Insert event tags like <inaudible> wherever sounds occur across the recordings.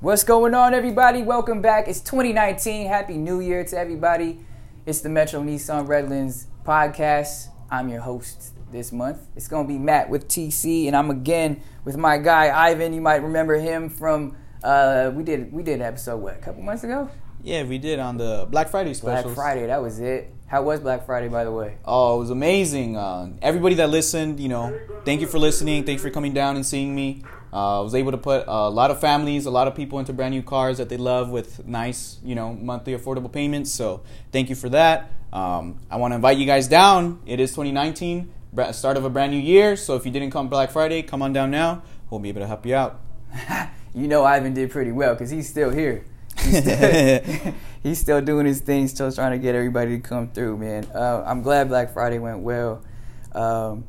What's going on, everybody? Welcome back. It's 2019. Happy New Year to everybody. It's the Metro Nissan Redlands podcast. I'm your host this month. It's going to be Matt with TC, and I'm again with my guy Ivan. You might remember him from uh, we did we did an episode what a couple months ago. Yeah, we did on the Black Friday special. Black Friday, that was it. How was Black Friday, by the way? Oh, it was amazing. Uh, everybody that listened, you know, thank you for listening. Thanks for coming down and seeing me. Uh, I was able to put a lot of families, a lot of people into brand new cars that they love with nice, you know, monthly affordable payments. So thank you for that. Um, I want to invite you guys down. It is 2019, start of a brand new year. So if you didn't come Black Friday, come on down now. We'll be able to help you out. <laughs> you know, Ivan did pretty well because he's still here. He's still, <laughs> <laughs> he's still, doing his thing, still trying to get everybody to come through, man. Uh, I'm glad Black Friday went well. Um,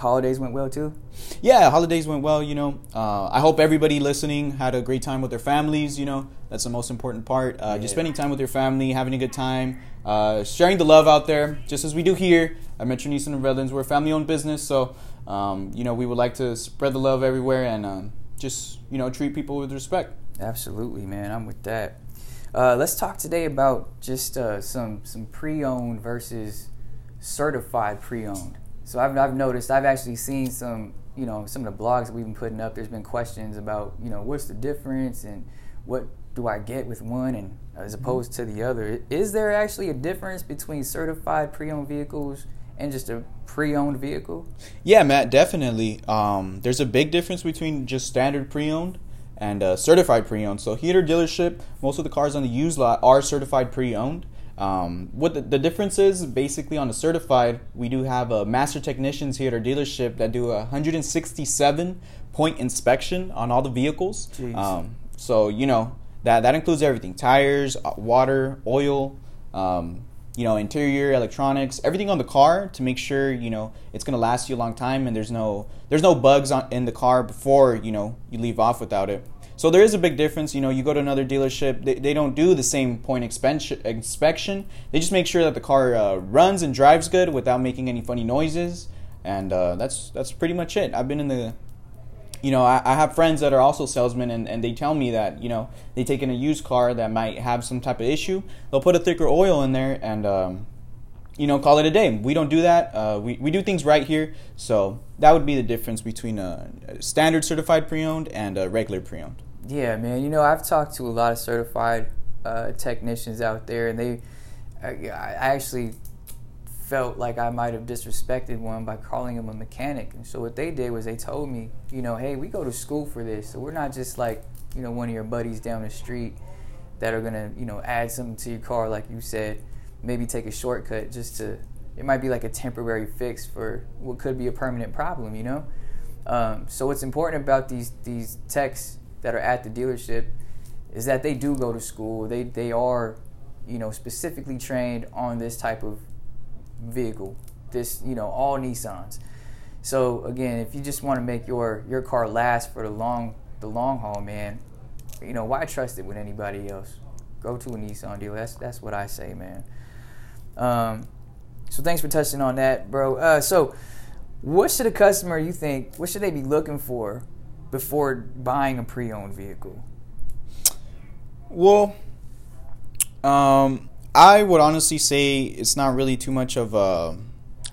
holidays went well too. Yeah, holidays went well. You know, uh, I hope everybody listening had a great time with their families. You know, that's the most important part. Uh, yeah. Just spending time with your family, having a good time, uh, sharing the love out there, just as we do here at Metro Nissan and Redlands. We're a family-owned business, so um, you know we would like to spread the love everywhere and um, just you know treat people with respect. Absolutely, man. I'm with that. Uh, let's talk today about just uh, some some pre-owned versus certified pre-owned. So I've, I've noticed I've actually seen some you know some of the blogs that we've been putting up. There's been questions about you know what's the difference and what do I get with one and as mm-hmm. opposed to the other. Is there actually a difference between certified pre-owned vehicles and just a pre-owned vehicle? Yeah, Matt, definitely. Um, there's a big difference between just standard pre-owned and uh, certified pre-owned. So here at dealership, most of the cars on the used lot are certified pre-owned. Um, what the, the, difference is basically on the certified, we do have uh, master technicians here at our dealership that do a 167 point inspection on all the vehicles. Um, so you know that that includes everything: tires, uh, water, oil. Um, you know, interior electronics, everything on the car to make sure you know it's gonna last you a long time and there's no there's no bugs on, in the car before you know you leave off without it. So there is a big difference. You know, you go to another dealership, they, they don't do the same point inspection. They just make sure that the car uh, runs and drives good without making any funny noises, and uh, that's that's pretty much it. I've been in the you know, I, I, have friends that are also salesmen, and, and they tell me that, you know, they take in a used car that might have some type of issue. They'll put a thicker oil in there and, um, you know, call it a day. We don't do that. Uh, we, we do things right here. So that would be the difference between a standard certified pre owned and a regular pre owned. Yeah, man. You know, I've talked to a lot of certified uh, technicians out there, and they, I, I actually felt like I might have disrespected one by calling him a mechanic. And so what they did was they told me, you know, hey, we go to school for this. So we're not just like, you know, one of your buddies down the street that are gonna, you know, add something to your car, like you said, maybe take a shortcut just to. It might be like a temporary fix for what could be a permanent problem, you know. Um, so what's important about these these techs that are at the dealership is that they do go to school. They they are, you know, specifically trained on this type of vehicle. This, you know, all Nissans. So again, if you just want to make your your car last for the long the long haul, man, you know, why trust it with anybody else? Go to a Nissan dealer. That's that's what I say, man. Um, so thanks for touching on that, bro. Uh, so what should a customer you think what should they be looking for before buying a pre-owned vehicle? Well, um, I would honestly say it's not really too much of a.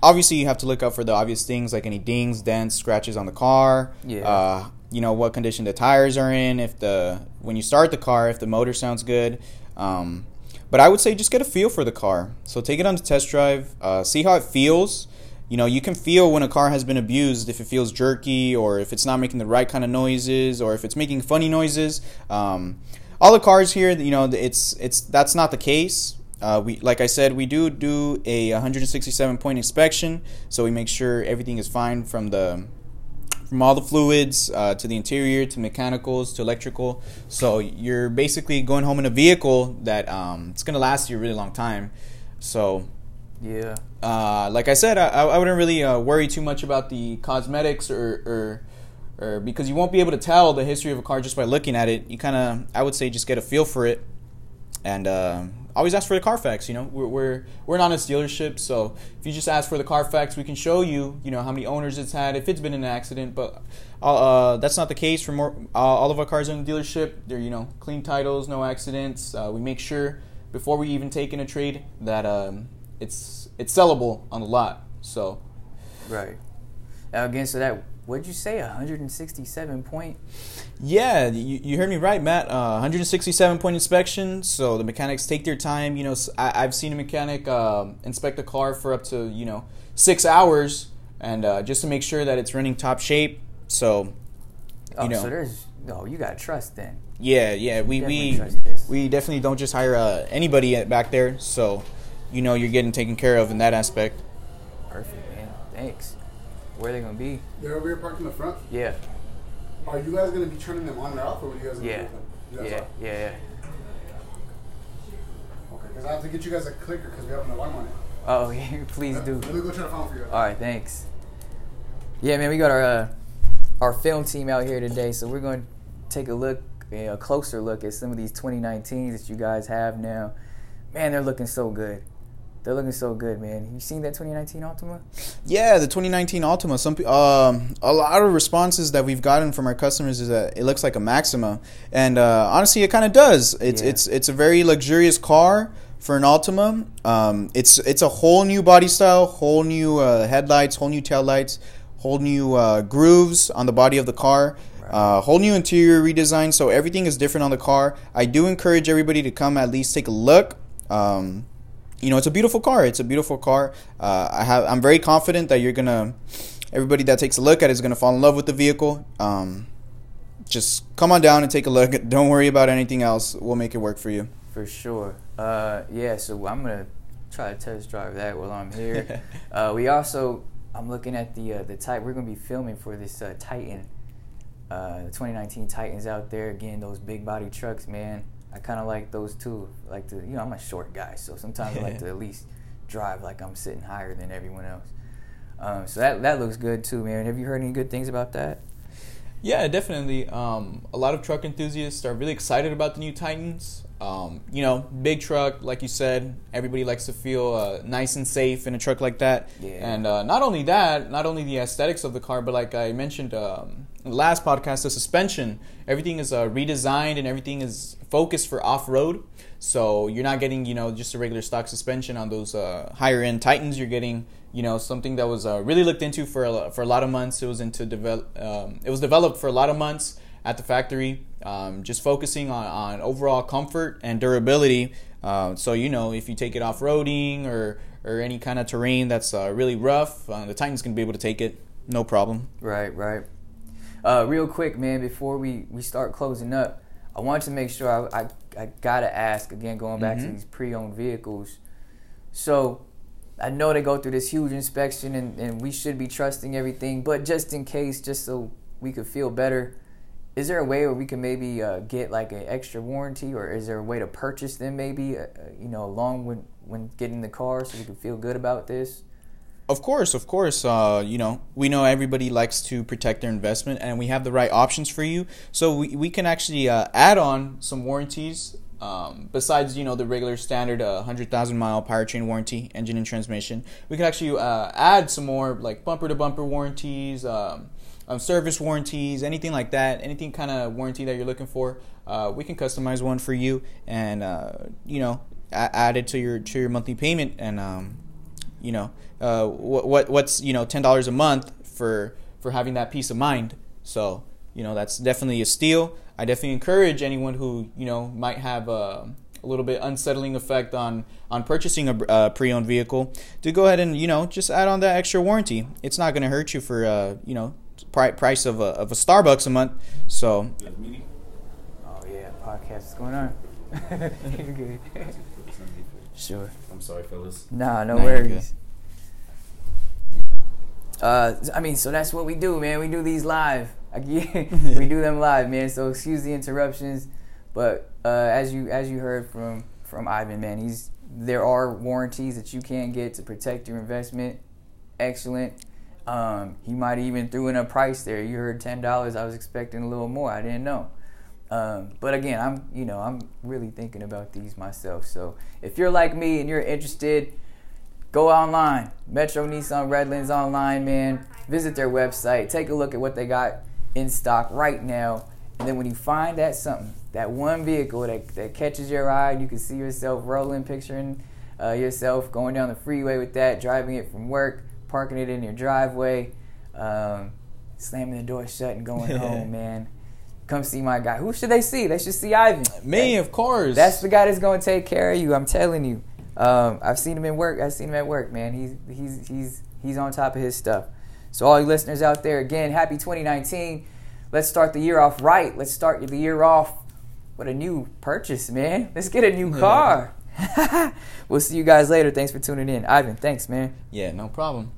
Obviously, you have to look out for the obvious things like any dings, dents, scratches on the car. Yeah. Uh, you know what condition the tires are in. If the when you start the car, if the motor sounds good. Um, but I would say just get a feel for the car. So take it on the test drive, uh, see how it feels. You know, you can feel when a car has been abused if it feels jerky or if it's not making the right kind of noises or if it's making funny noises. Um, all the cars here, you know, it's it's that's not the case. Uh, we, like I said, we do do a 167 point inspection, so we make sure everything is fine from the from all the fluids uh, to the interior to mechanicals to electrical. So you're basically going home in a vehicle that um, it's gonna last you a really long time. So yeah, uh, like I said, I, I wouldn't really uh, worry too much about the cosmetics or, or or because you won't be able to tell the history of a car just by looking at it. You kind of, I would say, just get a feel for it and uh, always ask for the Carfax. You know, we're, we're we're an honest dealership, so if you just ask for the Carfax, we can show you, you know, how many owners it's had, if it's been an accident. But uh, uh that's not the case for more. Uh, all of our cars in the dealership, they're you know clean titles, no accidents. We make sure before we even take in a trade that um, it's it's sellable on the lot. So, right. Now again, so that what'd you say, 167 point? Yeah, you, you heard me right, Matt. Uh, 167 point inspection. So the mechanics take their time. You know, I, have seen a mechanic uh, inspect a car for up to you know six hours, and uh, just to make sure that it's running top shape. So, you oh, know, so there's no, you got to trust then. Yeah, yeah, we we we definitely don't just hire uh, anybody back there. So, you know, you're getting taken care of in that aspect. Perfect, man. Thanks. Where are they gonna be? They're over here parked in the front. Yeah. Are you guys gonna be turning them on and off, or are you guys? Yeah. Yeah, yeah, yeah, yeah. Okay, because I have to get you guys a clicker because we have an alarm on it. Oh, <laughs> yeah, please do. Let me go try to find for you. All right, thanks. Yeah, man, we got our uh, our film team out here today, so we're going to take a look, a closer look at some of these 2019s that you guys have now. Man, they're looking so good. They're looking so good, man. You seen that 2019 Altima? Yeah, the 2019 Altima. Some um, a lot of responses that we've gotten from our customers is that it looks like a Maxima, and uh, honestly, it kind of does. It's yeah. it's it's a very luxurious car for an Altima. Um, it's it's a whole new body style, whole new uh, headlights, whole new tail lights, whole new uh, grooves on the body of the car. Uh, whole new interior redesign, so everything is different on the car. I do encourage everybody to come at least take a look. Um, you know, it's a beautiful car. It's a beautiful car. Uh, I have. I'm very confident that you're gonna. Everybody that takes a look at it is gonna fall in love with the vehicle. Um, just come on down and take a look. <laughs> Don't worry about anything else. We'll make it work for you. For sure. Uh, yeah. So I'm gonna try to test drive that while I'm here. <laughs> uh, we also. I'm looking at the uh, the type. We're gonna be filming for this uh, Titan. Uh, the 2019 Titans out there again. Those big body trucks, man. I kind of like those too. like to, you know, I'm a short guy, so sometimes I like to <laughs> at least drive like I'm sitting higher than everyone else. Um, so that that looks good too, man. Have you heard any good things about that? Yeah, definitely. Um, a lot of truck enthusiasts are really excited about the new Titans. Um, you know, big truck, like you said, everybody likes to feel uh, nice and safe in a truck like that. Yeah. And uh, not only that, not only the aesthetics of the car, but like I mentioned um, last podcast, the suspension, everything is uh, redesigned and everything is focused for off road. So you're not getting, you know, just a regular stock suspension on those uh, higher end Titans. You're getting, you know, something that was uh, really looked into for a, for a lot of months. It was into develop, um, it was developed for a lot of months at the factory, um, just focusing on, on overall comfort and durability. Uh, so you know, if you take it off roading or or any kind of terrain that's uh, really rough, uh, the Titan's gonna be able to take it, no problem. Right, right. Uh, real quick, man, before we, we start closing up, I wanted to make sure I, I, I gotta ask again, going back mm-hmm. to these pre-owned vehicles. So I know they go through this huge inspection, and, and we should be trusting everything, but just in case, just so we could feel better is there a way where we can maybe uh, get like an extra warranty, or is there a way to purchase them maybe, uh, you know, along with when getting the car, so we can feel good about this? Of course, of course. Uh, you know, we know everybody likes to protect their investment, and we have the right options for you. So we, we can actually uh, add on some warranties um, besides you know the regular standard uh, 100,000 mile powertrain warranty, engine and transmission. We can actually uh, add some more like bumper to bumper warranties. Um, um, service warranties, anything like that, anything kind of warranty that you're looking for, uh, we can customize one for you and uh, you know add it to your to your monthly payment and um, you know uh, what, what what's you know ten dollars a month for for having that peace of mind. So you know that's definitely a steal. I definitely encourage anyone who you know might have a, a little bit unsettling effect on on purchasing a, a, pre-owned vehicle to go ahead and you know just add on that extra warranty. It's not going to hurt you for uh, you know price of a, of a Starbucks a month. So. Oh yeah, podcast is going on. <laughs> You're good. sure. I'm sorry, fellas. Nah, no, worries. Uh, I mean, so that's what we do, man. We do these live. <laughs> <laughs> we do them live, man. So excuse the interruptions, but uh, as you as you heard from from Ivan, man, he's there are warranties that you can get to protect your investment. Excellent. Um, he might even threw in a price there. You heard ten dollars. I was expecting a little more. I didn't know. Um, but again, I'm you know I'm really thinking about these myself. So if you're like me and you're interested, go online, Metro Nissan Redlands online, man. Visit their website, take a look at what they got in stock right now, and then when you find that something, that one vehicle that that catches your eye, and you can see yourself rolling, picturing uh, yourself going down the freeway with that, driving it from work, parking it in your driveway, um, slamming the door shut and going <laughs> home, man. Come see my guy. Who should they see? They should see Ivan. Me, of course. That's the guy that's gonna take care of you. I'm telling you. Um, I've seen him in work. I've seen him at work, man. He's he's he's he's on top of his stuff. So all you listeners out there, again, happy 2019. Let's start the year off right. Let's start the year off with a new purchase, man. Let's get a new car. <laughs> we'll see you guys later. Thanks for tuning in, Ivan. Thanks, man. yeah, no problem.